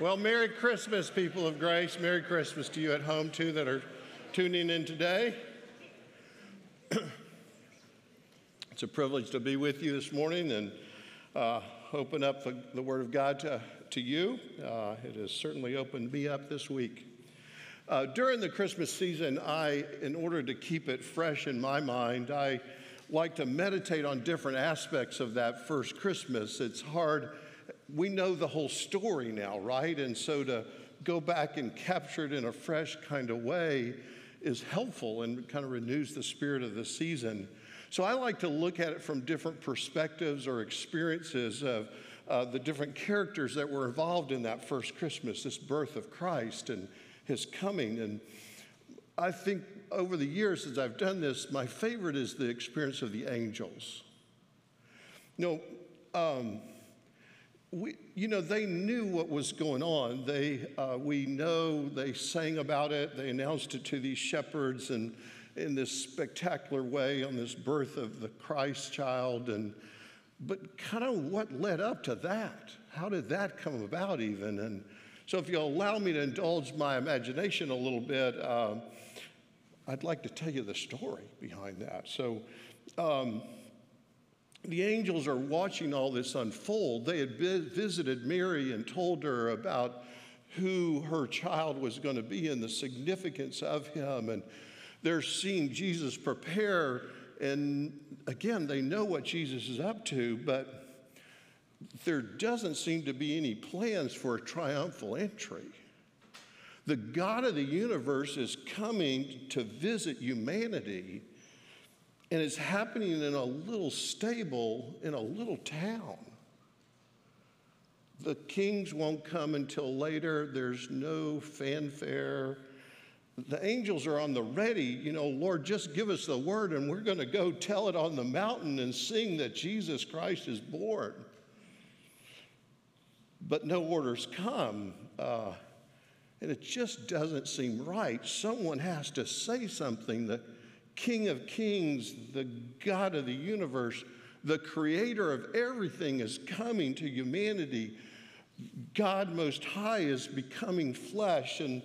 Well, Merry Christmas, people of grace. Merry Christmas to you at home, too, that are tuning in today. it's a privilege to be with you this morning and uh, open up the, the, Word of God to, to you. Uh, it has certainly opened me up this week. Uh, during the Christmas season, I, in order to keep it fresh in my mind, I like to meditate on different aspects of that first Christmas. It's hard we know the whole story now, right? And so to go back and capture it in a fresh kind of way is helpful and kind of renews the spirit of the season. So I like to look at it from different perspectives or experiences of uh, the different characters that were involved in that first Christmas, this birth of Christ and his coming. And I think over the years, as I've done this, my favorite is the experience of the angels. You know, um, we, you know, they knew what was going on. They, uh, we know they sang about it. They announced it to these shepherds and in this spectacular way on this birth of the Christ child. And, but kind of what led up to that? How did that come about even? And so if you'll allow me to indulge my imagination a little bit, uh, I'd like to tell you the story behind that. So, um, the angels are watching all this unfold. They had visited Mary and told her about who her child was going to be and the significance of him. And they're seeing Jesus prepare. And again, they know what Jesus is up to, but there doesn't seem to be any plans for a triumphal entry. The God of the universe is coming to visit humanity and it's happening in a little stable in a little town. The kings won't come until later. There's no fanfare. The angels are on the ready. You know, Lord, just give us the word and we're going to go tell it on the mountain and sing that Jesus Christ is born. But no orders come. Uh, and it just doesn't seem right. Someone has to say something that King of Kings, the God of the universe, the creator of everything is coming to humanity. God Most High is becoming flesh, and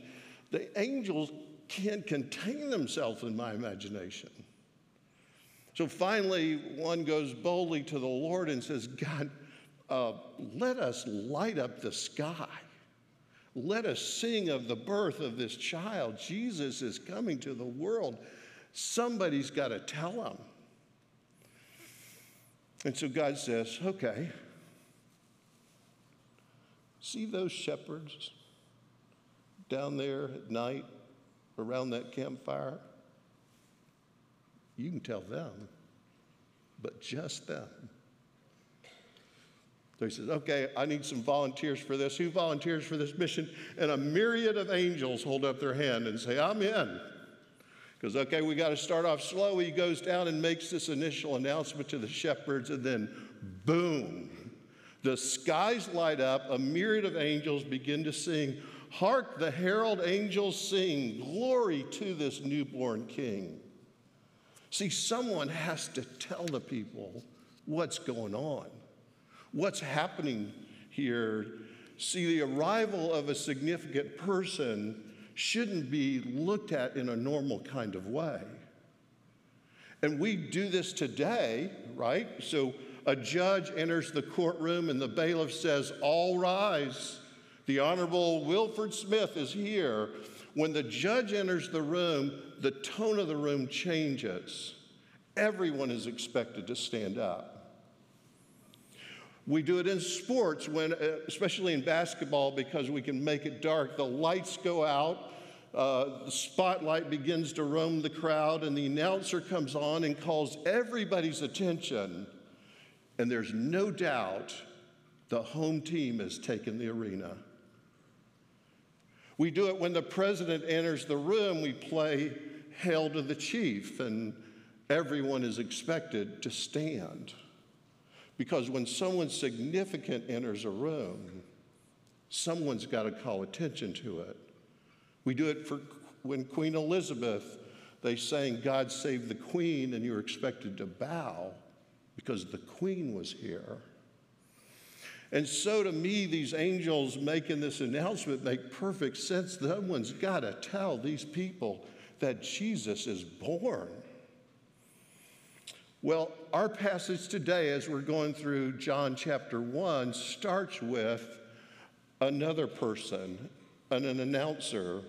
the angels can't contain themselves in my imagination. So finally, one goes boldly to the Lord and says, God, uh, let us light up the sky. Let us sing of the birth of this child. Jesus is coming to the world. Somebody's got to tell them. And so God says, okay, see those shepherds down there at night around that campfire? You can tell them, but just them. So he says, okay, I need some volunteers for this. Who volunteers for this mission? And a myriad of angels hold up their hand and say, I'm in. Because, okay, we got to start off slow. He goes down and makes this initial announcement to the shepherds, and then boom, the skies light up. A myriad of angels begin to sing, Hark, the herald angels sing, Glory to this newborn king. See, someone has to tell the people what's going on, what's happening here. See, the arrival of a significant person shouldn't be looked at in a normal kind of way. And we do this today, right? So a judge enters the courtroom and the bailiff says, All rise. The Honorable Wilford Smith is here. When the judge enters the room, the tone of the room changes. Everyone is expected to stand up. We do it in sports, when, uh, especially in basketball, because we can make it dark. The lights go out, uh, the spotlight begins to roam the crowd, and the announcer comes on and calls everybody's attention. And there's no doubt the home team has taken the arena. We do it when the president enters the room, we play Hail to the Chief, and everyone is expected to stand. Because when someone significant enters a room, someone's got to call attention to it. We do it for when Queen Elizabeth, they sang, God save the Queen, and you're expected to bow because the Queen was here. And so to me, these angels making this announcement make perfect sense. Someone's got to tell these people that Jesus is born. Well, our passage today, as we're going through John chapter 1, starts with another person, an, an announcer,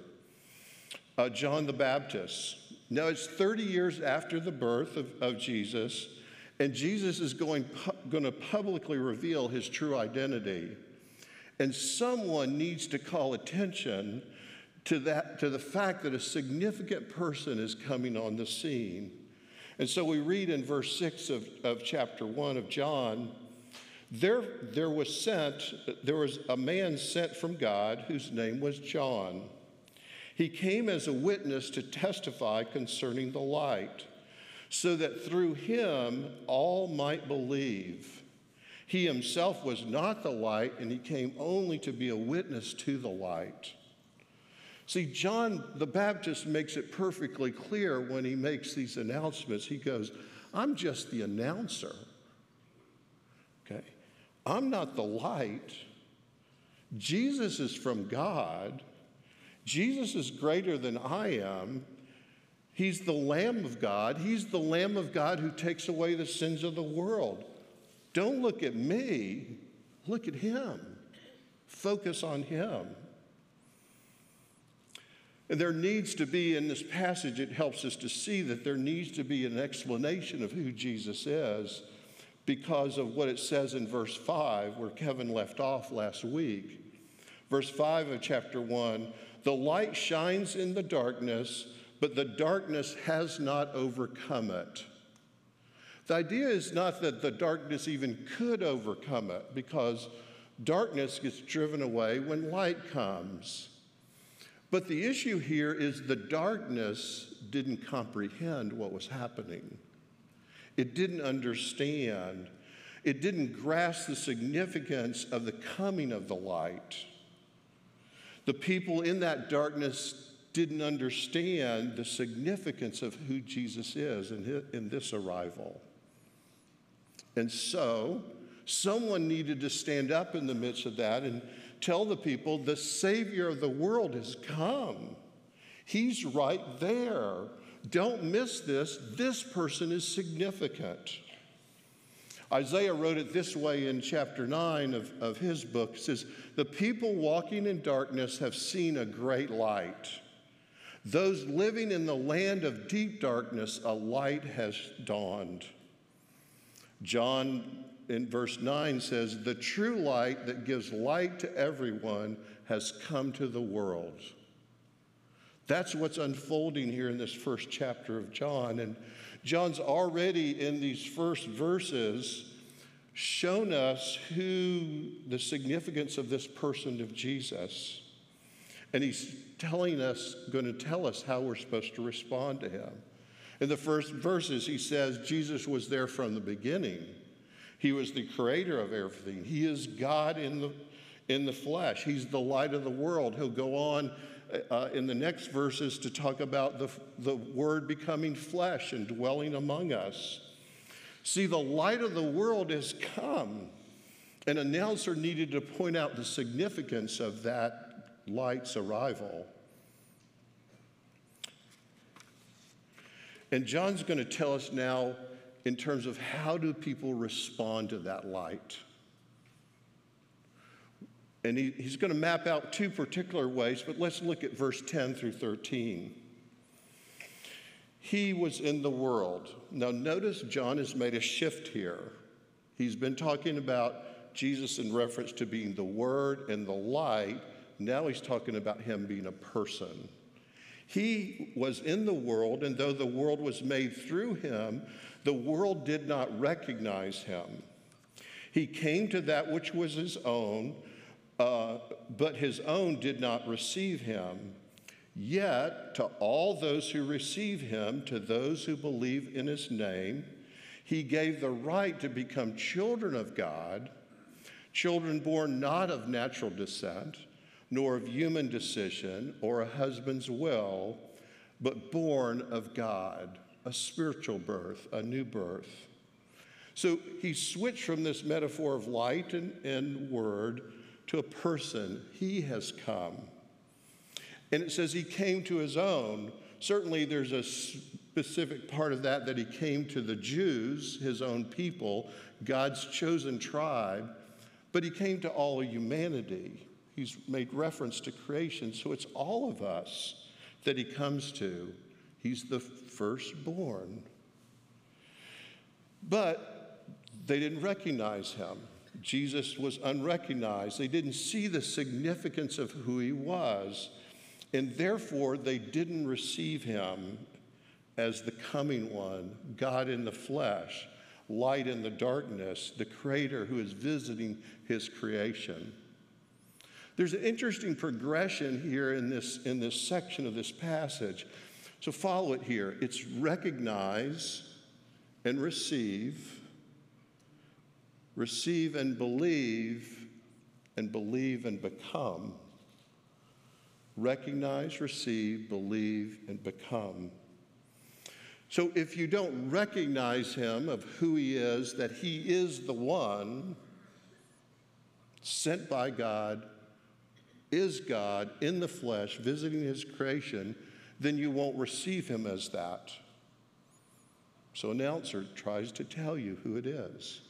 uh, John the Baptist. Now, it's 30 years after the birth of, of Jesus, and Jesus is going, pu- going to publicly reveal his true identity. And someone needs to call attention to, that, to the fact that a significant person is coming on the scene. And so we read in verse 6 of, of chapter 1 of John there, there was sent, there was a man sent from God whose name was John. He came as a witness to testify concerning the light, so that through him all might believe. He himself was not the light, and he came only to be a witness to the light. See, John the Baptist makes it perfectly clear when he makes these announcements. He goes, I'm just the announcer. Okay? I'm not the light. Jesus is from God. Jesus is greater than I am. He's the Lamb of God. He's the Lamb of God who takes away the sins of the world. Don't look at me, look at Him. Focus on Him. And there needs to be, in this passage, it helps us to see that there needs to be an explanation of who Jesus is because of what it says in verse 5, where Kevin left off last week. Verse 5 of chapter 1 the light shines in the darkness, but the darkness has not overcome it. The idea is not that the darkness even could overcome it, because darkness gets driven away when light comes. But the issue here is the darkness didn't comprehend what was happening. It didn't understand. It didn't grasp the significance of the coming of the light. The people in that darkness didn't understand the significance of who Jesus is in, his, in this arrival. And so, someone needed to stand up in the midst of that and tell the people the Savior of the world has come. He's right there. Don't miss this. This person is significant. Isaiah wrote it this way in chapter 9 of, of his book. It says, The people walking in darkness have seen a great light. Those living in the land of deep darkness, a light has dawned. John in verse 9 says, The true light that gives light to everyone has come to the world. That's what's unfolding here in this first chapter of John. And John's already in these first verses shown us who the significance of this person of Jesus. And he's telling us, going to tell us how we're supposed to respond to him. In the first verses, he says Jesus was there from the beginning. He was the creator of everything. He is God in the, in the flesh. He's the light of the world. He'll go on uh, in the next verses to talk about the, the Word becoming flesh and dwelling among us. See, the light of the world has come. An announcer needed to point out the significance of that light's arrival. And John's going to tell us now in terms of how do people respond to that light. And he, he's going to map out two particular ways, but let's look at verse 10 through 13. He was in the world. Now, notice John has made a shift here. He's been talking about Jesus in reference to being the Word and the light. Now he's talking about him being a person. He was in the world, and though the world was made through him, the world did not recognize him. He came to that which was his own uh, but his own did not receive him. Yet, to all those who receive him, to those who believe in his name, he gave the right to become children of God, children born not of natural descent, nor of human decision or a husband's will, but born of God, a spiritual birth, a new birth. So he switched from this metaphor of light and, and word to a person. He has come. And it says he came to his own. Certainly, there's a specific part of that that he came to the Jews, his own people, God's chosen tribe, but he came to all humanity. He's made reference to creation, so it's all of us that he comes to. He's the firstborn. But they didn't recognize him. Jesus was unrecognized. They didn't see the significance of who he was. And therefore, they didn't receive him as the coming one, God in the flesh, light in the darkness, the creator who is visiting his creation. There's an interesting progression here in this, in this section of this passage. So follow it here. It's recognize and receive, receive and believe, and believe and become. Recognize, receive, believe, and become. So if you don't recognize him of who he is, that he is the one sent by God, is God in the flesh, visiting his creation, then you won't receive him as that. So, an announcer tries to tell you who it is.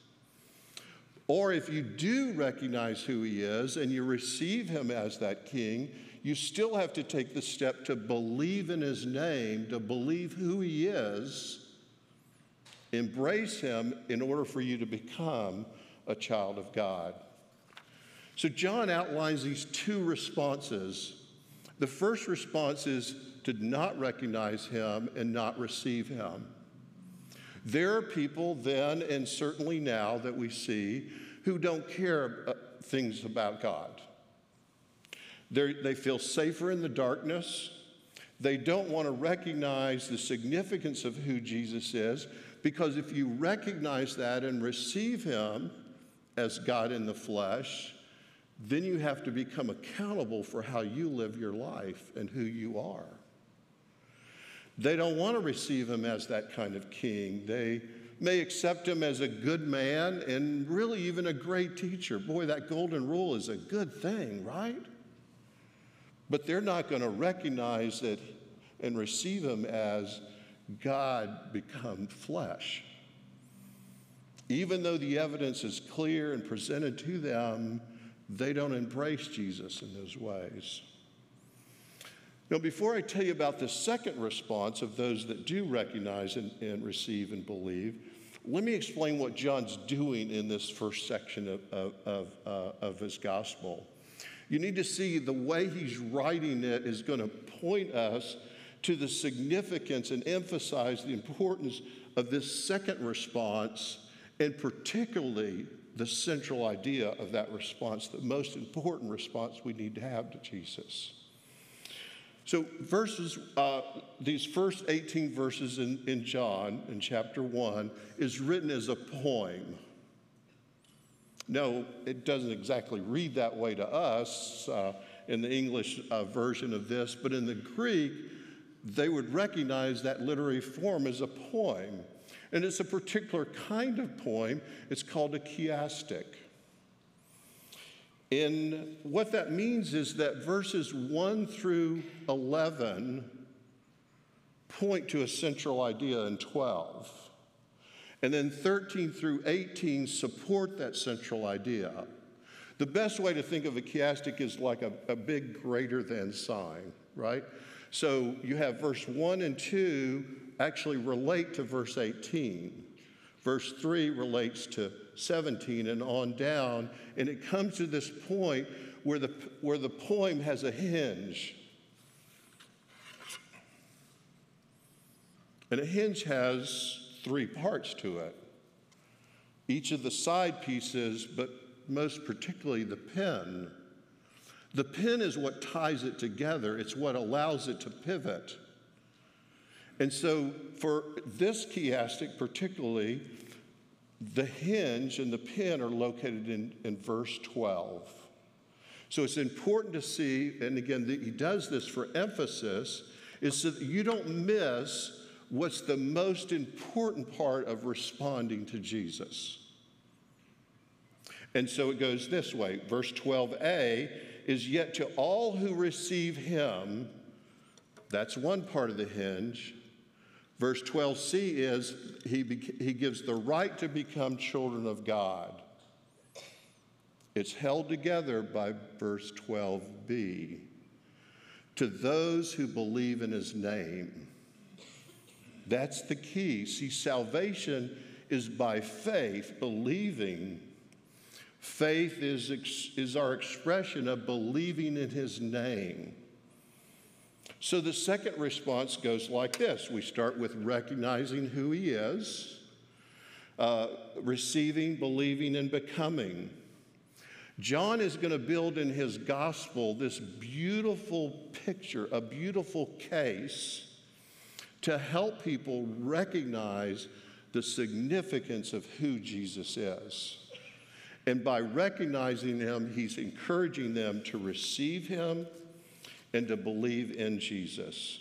Or if you do recognize who he is and you receive him as that king, you still have to take the step to believe in his name, to believe who he is, embrace him in order for you to become a child of God. So, John outlines these two responses. The first response is to not recognize him and not receive him. There are people then and certainly now that we see who don't care uh, things about God. They're, they feel safer in the darkness. They don't want to recognize the significance of who Jesus is because if you recognize that and receive Him as God in the flesh, then you have to become accountable for how you live your life and who you are. They don't want to receive Him as that kind of king. They may accept Him as a good man and really even a great teacher. Boy, that golden rule is a good thing, right? But they're not going to recognize it and receive him as God become flesh. Even though the evidence is clear and presented to them, they don't embrace Jesus in those ways. Now, before I tell you about the second response of those that do recognize and, and receive and believe, let me explain what John's doing in this first section of, of, of, uh, of his gospel. You need to see the way he's writing it is going to point us to the significance and emphasize the importance of this second response, and particularly the central idea of that response, the most important response we need to have to Jesus. So, verses, uh, these first 18 verses in, in John, in chapter 1, is written as a poem. No, it doesn't exactly read that way to us uh, in the English uh, version of this, but in the Greek, they would recognize that literary form as a poem. And it's a particular kind of poem. It's called a chiastic. And what that means is that verses 1 through 11 point to a central idea in 12. And then 13 through 18 support that central idea. The best way to think of a chiastic is like a, a big greater than sign, right? So you have verse 1 and 2 actually relate to verse 18. Verse 3 relates to 17 and on down. And it comes to this point where the, where the poem has a hinge. And a hinge has three parts to it. Each of the side pieces, but most particularly the pin. The pin is what ties it together, it's what allows it to pivot. And so, for this chiastic particularly, the hinge and the pin are located in, in verse 12. So it's important to see, and again, he does this for emphasis, is so that you don't miss what's the most important part of responding to Jesus. And so it goes this way. Verse 12a is yet to all who receive him, that's one part of the hinge. Verse 12c is he, he gives the right to become children of God. It's held together by verse 12b. To those who believe in his name. That's the key. See, salvation is by faith, believing. Faith is, is our expression of believing in his name. So the second response goes like this we start with recognizing who he is, uh, receiving, believing, and becoming. John is going to build in his gospel this beautiful picture, a beautiful case to help people recognize the significance of who Jesus is. And by recognizing him, he's encouraging them to receive him and to believe in Jesus.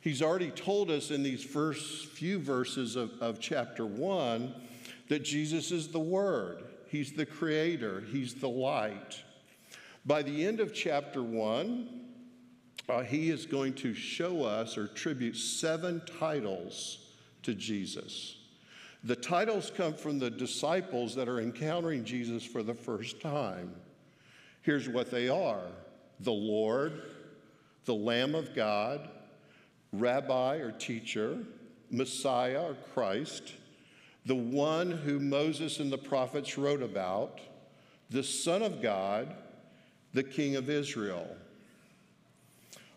He's already told us in these first few verses of, of chapter one that Jesus is the Word, He's the Creator, He's the light. By the end of chapter one, uh, he is going to show us or attribute seven titles to Jesus. The titles come from the disciples that are encountering Jesus for the first time. Here's what they are the Lord, the Lamb of God, Rabbi or teacher, Messiah or Christ, the one who Moses and the prophets wrote about, the Son of God, the King of Israel.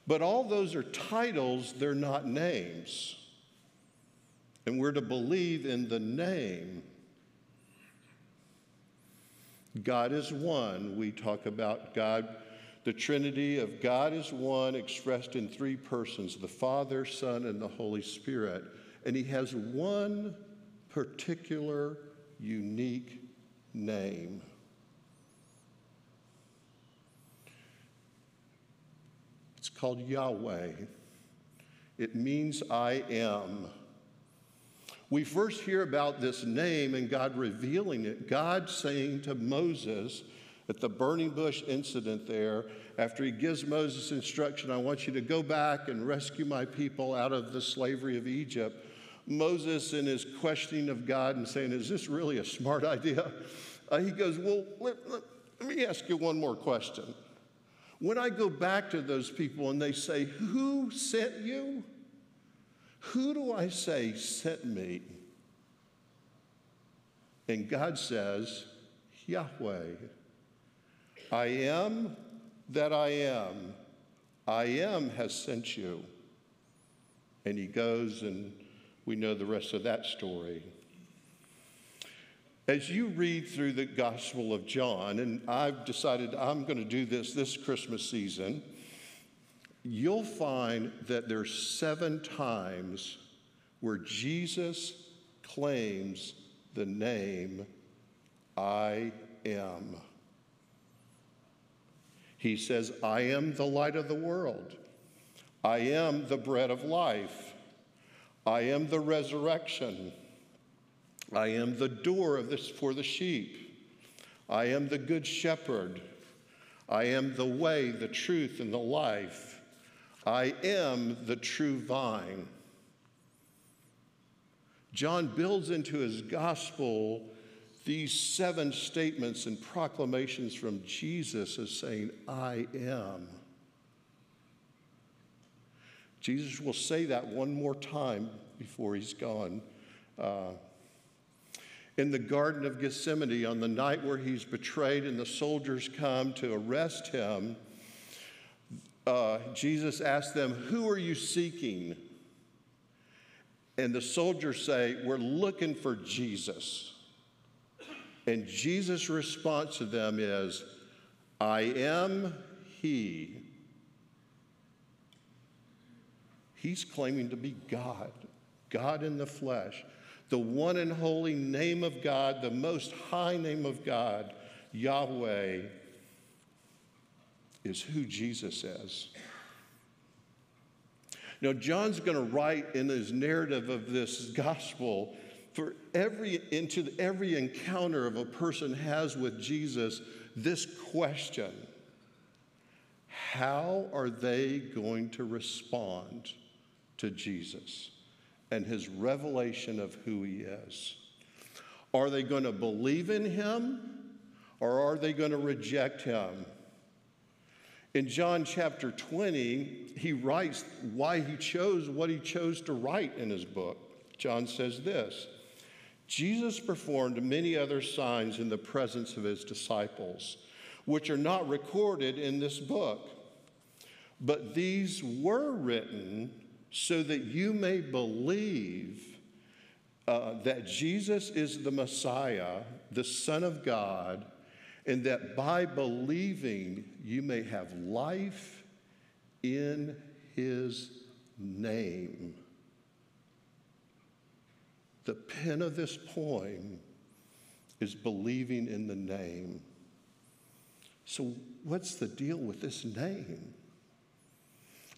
But all those are titles, they're not names. And we're to believe in the name God is one. We talk about God the Trinity of God is one, expressed in three persons the Father, Son, and the Holy Spirit. And He has one particular, unique name. It's called Yahweh. It means I am. We first hear about this name and God revealing it. God saying to Moses, at the burning bush incident there, after he gives Moses instruction, I want you to go back and rescue my people out of the slavery of Egypt. Moses, in his questioning of God and saying, Is this really a smart idea? Uh, he goes, Well, let, let, let me ask you one more question. When I go back to those people and they say, Who sent you? Who do I say sent me? And God says, Yahweh. I am that I am. I am has sent you. And he goes, and we know the rest of that story. As you read through the Gospel of John, and I've decided I'm going to do this this Christmas season, you'll find that there's seven times where Jesus claims the name I am. He says, I am the light of the world. I am the bread of life. I am the resurrection. I am the door of this for the sheep. I am the good shepherd. I am the way, the truth, and the life. I am the true vine. John builds into his gospel these seven statements and proclamations from Jesus as saying, I am. Jesus will say that one more time before he's gone. Uh, in the Garden of Gethsemane, on the night where he's betrayed and the soldiers come to arrest him, uh, Jesus asked them, Who are you seeking? And the soldiers say, We're looking for Jesus. And Jesus' response to them is, I am He. He's claiming to be God, God in the flesh, the one and holy name of God, the most high name of God, Yahweh, is who Jesus is. Now, John's going to write in his narrative of this gospel for every into every encounter of a person has with Jesus this question. How are they going to respond to Jesus and his revelation of who he is? Are they going to believe in him or are they going to reject him? In John chapter 20, he writes why he chose what he chose to write in his book. John says this Jesus performed many other signs in the presence of his disciples, which are not recorded in this book. But these were written so that you may believe uh, that Jesus is the Messiah, the Son of God and that by believing you may have life in his name. The pen of this poem is believing in the name. So, what's the deal with this name?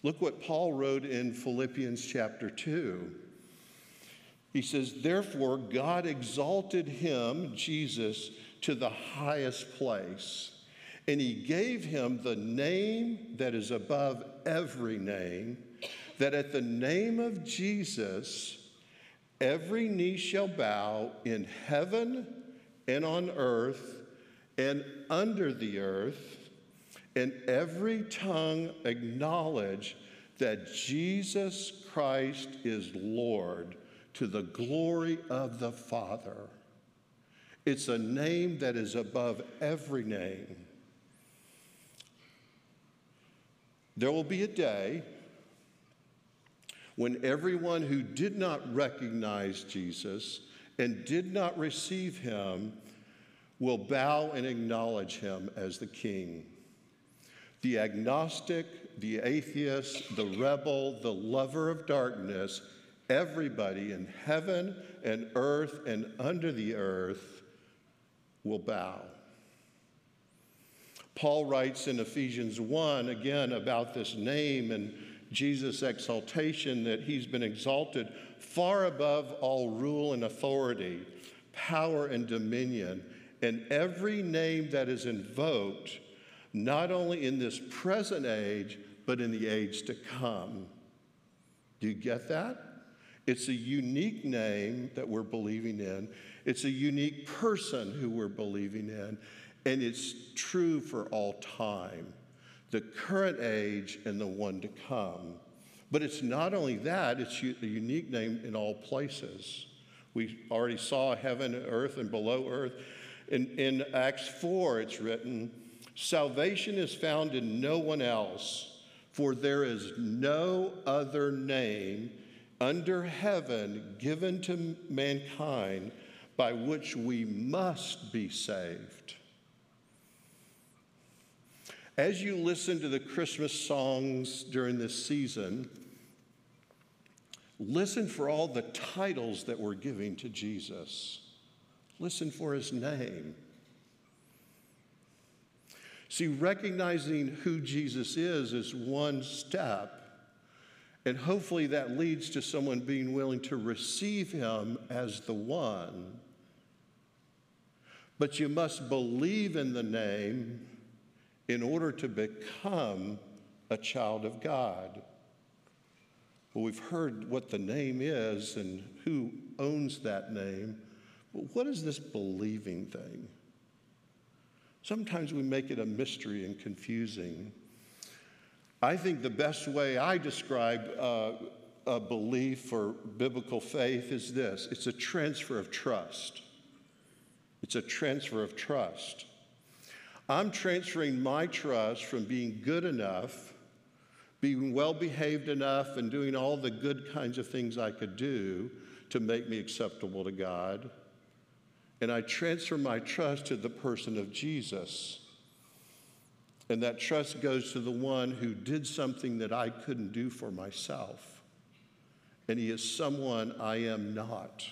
Look what Paul wrote in Philippians chapter 2. He says, Therefore, God exalted him, Jesus, to the highest place. And he gave him the name that is above every name, that at the name of Jesus, every knee shall bow in heaven and on earth and under the earth, and every tongue acknowledge that Jesus Christ is Lord to the glory of the Father. It's a name that is above every name. There will be a day when everyone who did not recognize Jesus and did not receive him will bow and acknowledge him as the king. The agnostic, the atheist, the rebel, the lover of darkness, everybody in heaven and earth and under the earth will bow. Paul writes in Ephesians 1 again about this name and Jesus' exaltation that he's been exalted far above all rule and authority, power and dominion, and every name that is invoked, not only in this present age, but in the age to come. Do you get that? It's a unique name that we're believing in. It's a unique person who we're believing in, and it's true for all time the current age and the one to come. But it's not only that, it's a unique name in all places. We already saw heaven and earth and below earth. In, in Acts 4, it's written, Salvation is found in no one else, for there is no other name under heaven given to mankind by which we must be saved. As you listen to the Christmas songs during this season, listen for all the titles that we're giving to Jesus. Listen for his name. See, recognizing who Jesus is is one step, and hopefully that leads to someone being willing to receive him as the one but you must believe in the name in order to become a child of God. Well, we've heard what the name is and who owns that name, but what is this believing thing? Sometimes we make it a mystery and confusing. I think the best way I describe uh, a belief or biblical faith is this it's a transfer of trust. It's a transfer of trust. I'm transferring my trust from being good enough, being well behaved enough, and doing all the good kinds of things I could do to make me acceptable to God. And I transfer my trust to the person of Jesus. And that trust goes to the one who did something that I couldn't do for myself. And he is someone I am not.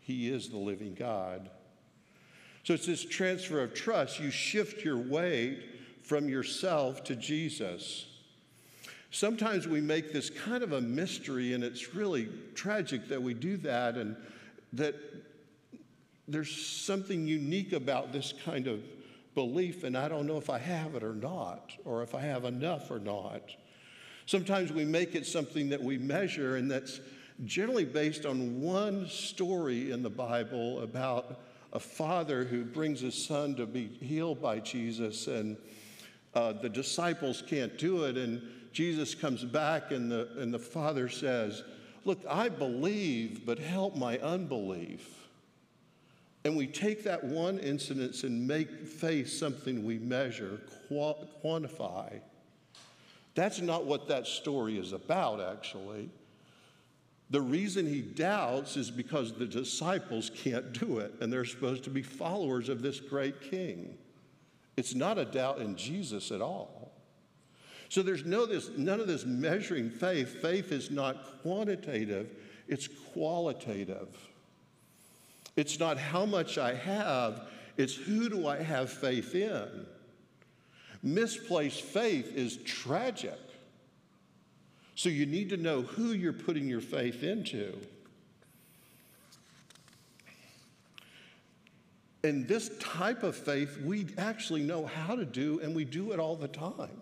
He is the living God. So it's this transfer of trust. You shift your weight from yourself to Jesus. Sometimes we make this kind of a mystery, and it's really tragic that we do that, and that there's something unique about this kind of belief, and I don't know if I have it or not, or if I have enough or not. Sometimes we make it something that we measure, and that's generally based on one story in the Bible about a father who brings his son to be healed by Jesus, and uh, the disciples can't do it. And Jesus comes back, and the, and the father says, Look, I believe, but help my unbelief. And we take that one incident and make faith something we measure, quantify. That's not what that story is about, actually. The reason he doubts is because the disciples can't do it, and they're supposed to be followers of this great king. It's not a doubt in Jesus at all. So there's no this, none of this measuring faith. Faith is not quantitative, it's qualitative. It's not how much I have, it's who do I have faith in. Misplaced faith is tragic. So you need to know who you're putting your faith into. And this type of faith, we actually know how to do, and we do it all the time.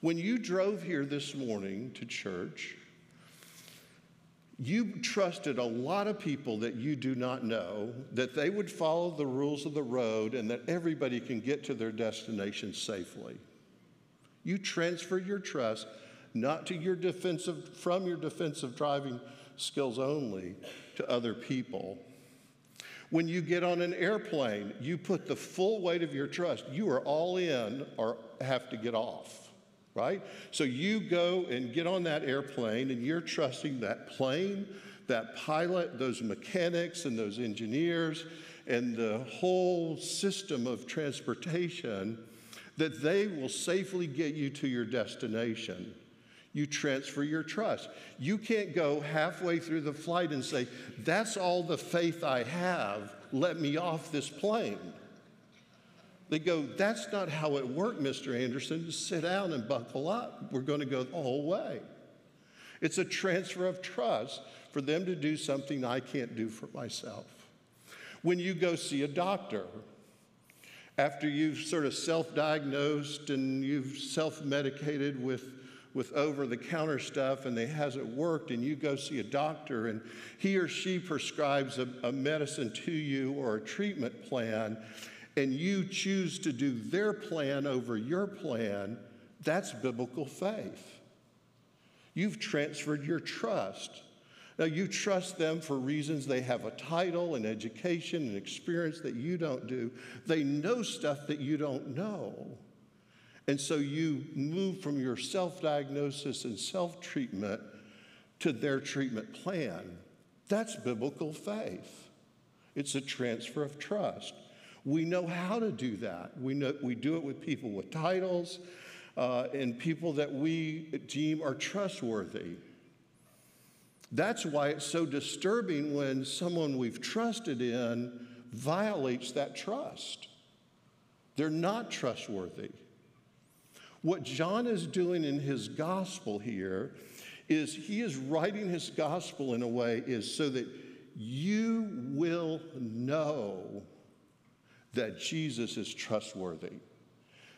When you drove here this morning to church, you trusted a lot of people that you do not know that they would follow the rules of the road and that everybody can get to their destination safely. You transfer your trust not to your defensive from your defensive driving skills only to other people. When you get on an airplane, you put the full weight of your trust. You are all in or have to get off, right? So you go and get on that airplane and you're trusting that plane, that pilot, those mechanics, and those engineers, and the whole system of transportation that they will safely get you to your destination you transfer your trust. You can't go halfway through the flight and say, That's all the faith I have. Let me off this plane. They go, That's not how it worked, Mr. Anderson. Just sit down and buckle up. We're going to go the whole way. It's a transfer of trust for them to do something I can't do for myself. When you go see a doctor, after you've sort of self diagnosed and you've self medicated with with over the counter stuff and it hasn't worked, and you go see a doctor and he or she prescribes a, a medicine to you or a treatment plan, and you choose to do their plan over your plan, that's biblical faith. You've transferred your trust. Now, you trust them for reasons they have a title and education and experience that you don't do. They know stuff that you don't know. And so you move from your self diagnosis and self treatment to their treatment plan. That's biblical faith. It's a transfer of trust. We know how to do that. We, know, we do it with people with titles uh, and people that we deem are trustworthy. That's why it's so disturbing when someone we've trusted in violates that trust. They're not trustworthy. What John is doing in his gospel here is he is writing his gospel in a way is so that you will know that Jesus is trustworthy,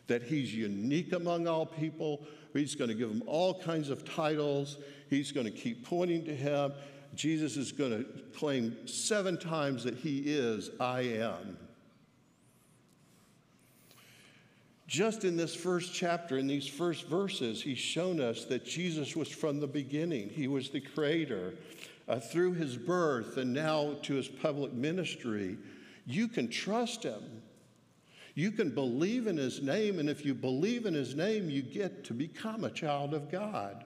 that he's unique among all people. He's going to give them all kinds of titles. He's going to keep pointing to him. Jesus is going to claim seven times that he is I am. Just in this first chapter, in these first verses, he's shown us that Jesus was from the beginning. He was the creator. Uh, through his birth and now to his public ministry, you can trust him. You can believe in his name, and if you believe in his name, you get to become a child of God.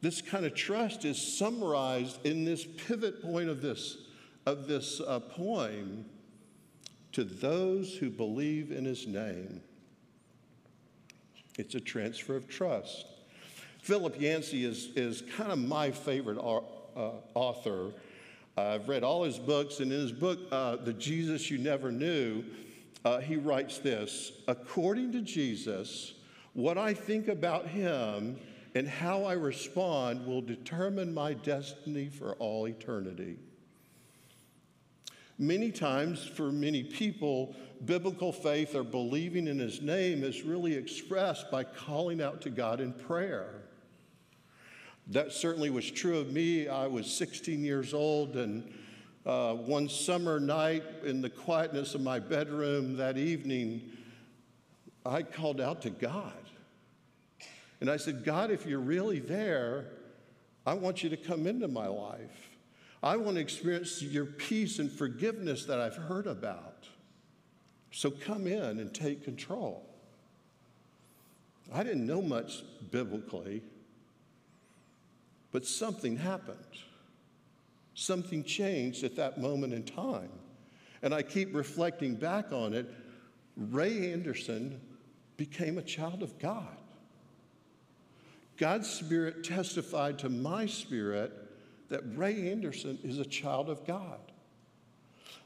This kind of trust is summarized in this pivot point of this, of this uh, poem to those who believe in his name. It's a transfer of trust. Philip Yancey is, is kind of my favorite uh, author. I've read all his books, and in his book, uh, The Jesus You Never Knew, uh, he writes this According to Jesus, What I think about him and how I respond will determine my destiny for all eternity. Many times, for many people, biblical faith or believing in his name is really expressed by calling out to God in prayer. That certainly was true of me. I was 16 years old, and uh, one summer night in the quietness of my bedroom that evening, I called out to God. And I said, God, if you're really there, I want you to come into my life. I want to experience your peace and forgiveness that I've heard about. So come in and take control. I didn't know much biblically, but something happened. Something changed at that moment in time. And I keep reflecting back on it. Ray Anderson became a child of God. God's Spirit testified to my spirit that Ray Anderson is a child of God.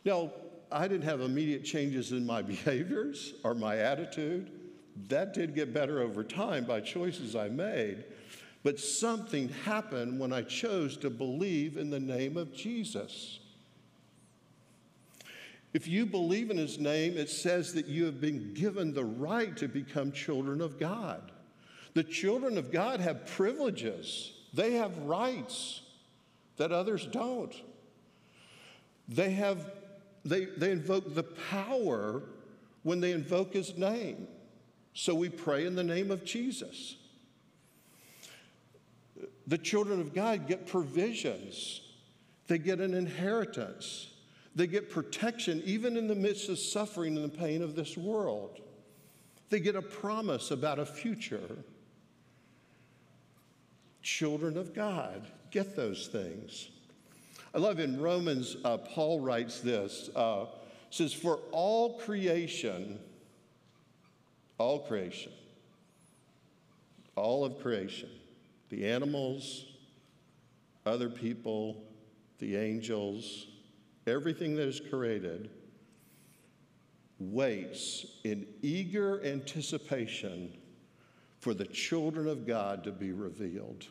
Now, I didn't have immediate changes in my behaviors or my attitude. That did get better over time by choices I made. But something happened when I chose to believe in the name of Jesus. If you believe in his name, it says that you have been given the right to become children of God. The children of God have privileges, they have rights that others don't. They have they, they invoke the power when they invoke his name. So we pray in the name of Jesus. The children of God get provisions, they get an inheritance, they get protection even in the midst of suffering and the pain of this world. They get a promise about a future. Children of God get those things. I love in Romans, uh, Paul writes this uh, says, For all creation, all creation, all of creation, the animals, other people, the angels, everything that is created waits in eager anticipation for the children of God to be revealed.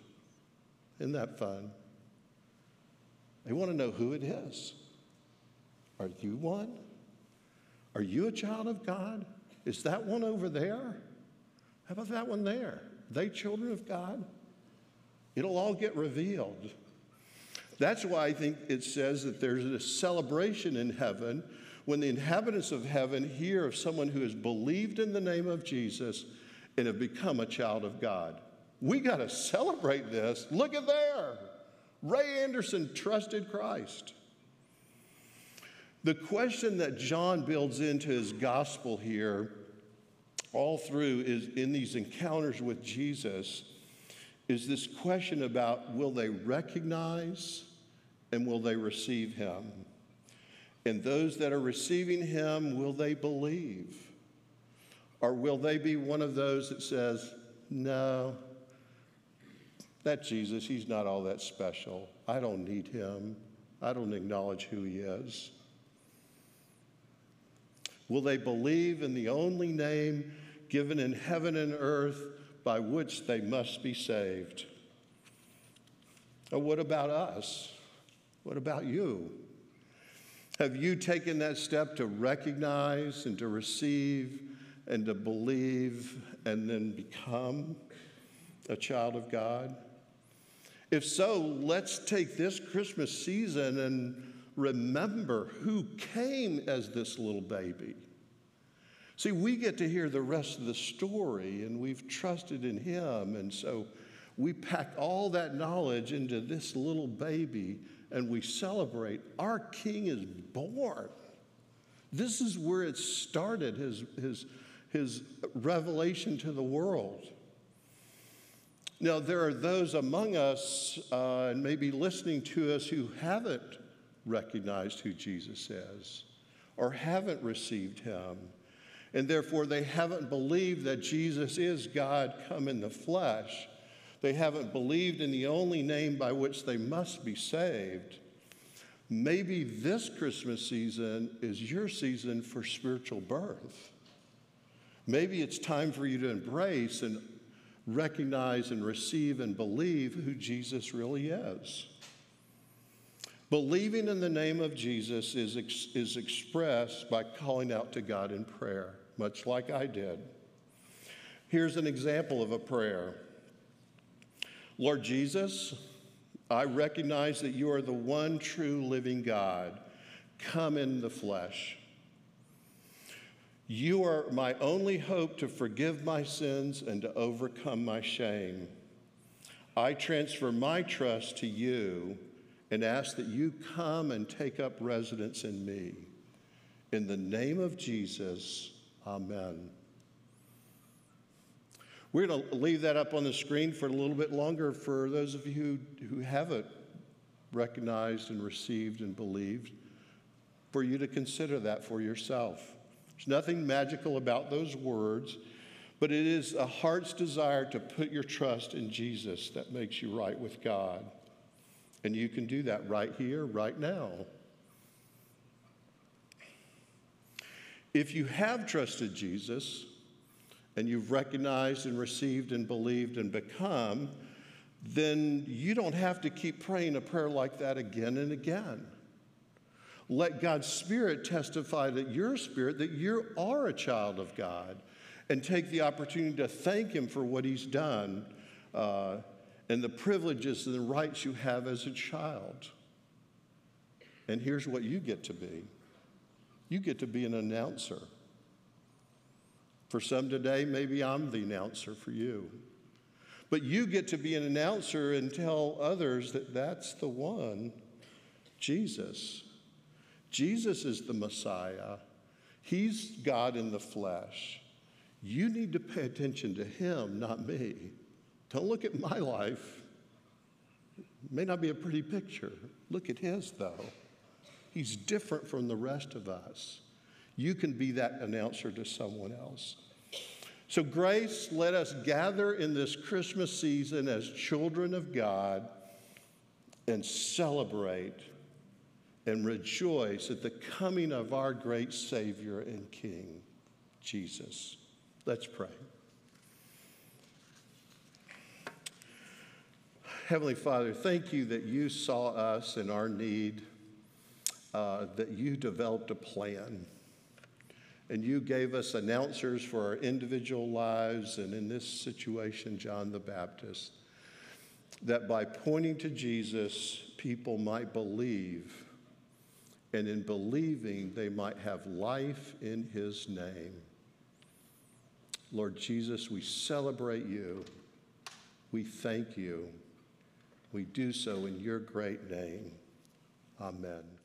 Isn't that fun? They want to know who it is. Are you one? Are you a child of God? Is that one over there? How about that one there? Are they children of God? It'll all get revealed. That's why I think it says that there's a celebration in heaven when the inhabitants of heaven hear of someone who has believed in the name of Jesus and have become a child of God. We got to celebrate this. Look at there. Ray Anderson trusted Christ. The question that John builds into his gospel here, all through, is in these encounters with Jesus, is this question about will they recognize and will they receive him? And those that are receiving him, will they believe? Or will they be one of those that says, no, that Jesus, he's not all that special. I don't need him. I don't acknowledge who he is. Will they believe in the only name given in heaven and earth by which they must be saved? And what about us? What about you? Have you taken that step to recognize and to receive and to believe and then become a child of God? If so, let's take this Christmas season and remember who came as this little baby. See, we get to hear the rest of the story, and we've trusted in him. And so we pack all that knowledge into this little baby, and we celebrate our king is born. This is where it started, his, his, his revelation to the world. Now, there are those among us, uh, and maybe listening to us, who haven't recognized who Jesus is or haven't received him. And therefore, they haven't believed that Jesus is God come in the flesh. They haven't believed in the only name by which they must be saved. Maybe this Christmas season is your season for spiritual birth. Maybe it's time for you to embrace and recognize and receive and believe who Jesus really is. Believing in the name of Jesus is, ex- is expressed by calling out to God in prayer, much like I did. Here's an example of a prayer Lord Jesus, I recognize that you are the one true living God. Come in the flesh. You are my only hope to forgive my sins and to overcome my shame. I transfer my trust to you and ask that you come and take up residence in me. In the name of Jesus, amen. We're going to leave that up on the screen for a little bit longer for those of you who, haven't recognized and received and believed, for you to consider that for yourself. There's nothing magical about those words, but it is a heart's desire to put your trust in Jesus that makes you right with God. And you can do that right here, right now. If you have trusted Jesus and you've recognized and received and believed and become, then you don't have to keep praying a prayer like that again and again. Let God's Spirit testify that your spirit, that you are a child of God, and take the opportunity to thank Him for what He's done uh, and the privileges and the rights you have as a child. And here's what you get to be you get to be an announcer. For some today, maybe I'm the announcer for you. But you get to be an announcer and tell others that that's the one, Jesus. Jesus is the Messiah. He's God in the flesh. You need to pay attention to him, not me. Don't look at my life. It may not be a pretty picture. Look at his, though. He's different from the rest of us. You can be that announcer to someone else. So, Grace, let us gather in this Christmas season as children of God and celebrate and rejoice at the coming of our great Savior and King, Jesus. Let's pray. Heavenly Father, thank you that you saw us in our need, uh, that you developed a plan, and you gave us announcers for our individual lives, and in this situation, John the Baptist, that by pointing to Jesus, people might believe, and in believing, they might have life in his name. Lord Jesus, we celebrate you. We thank you. We do so in your great name. Amen.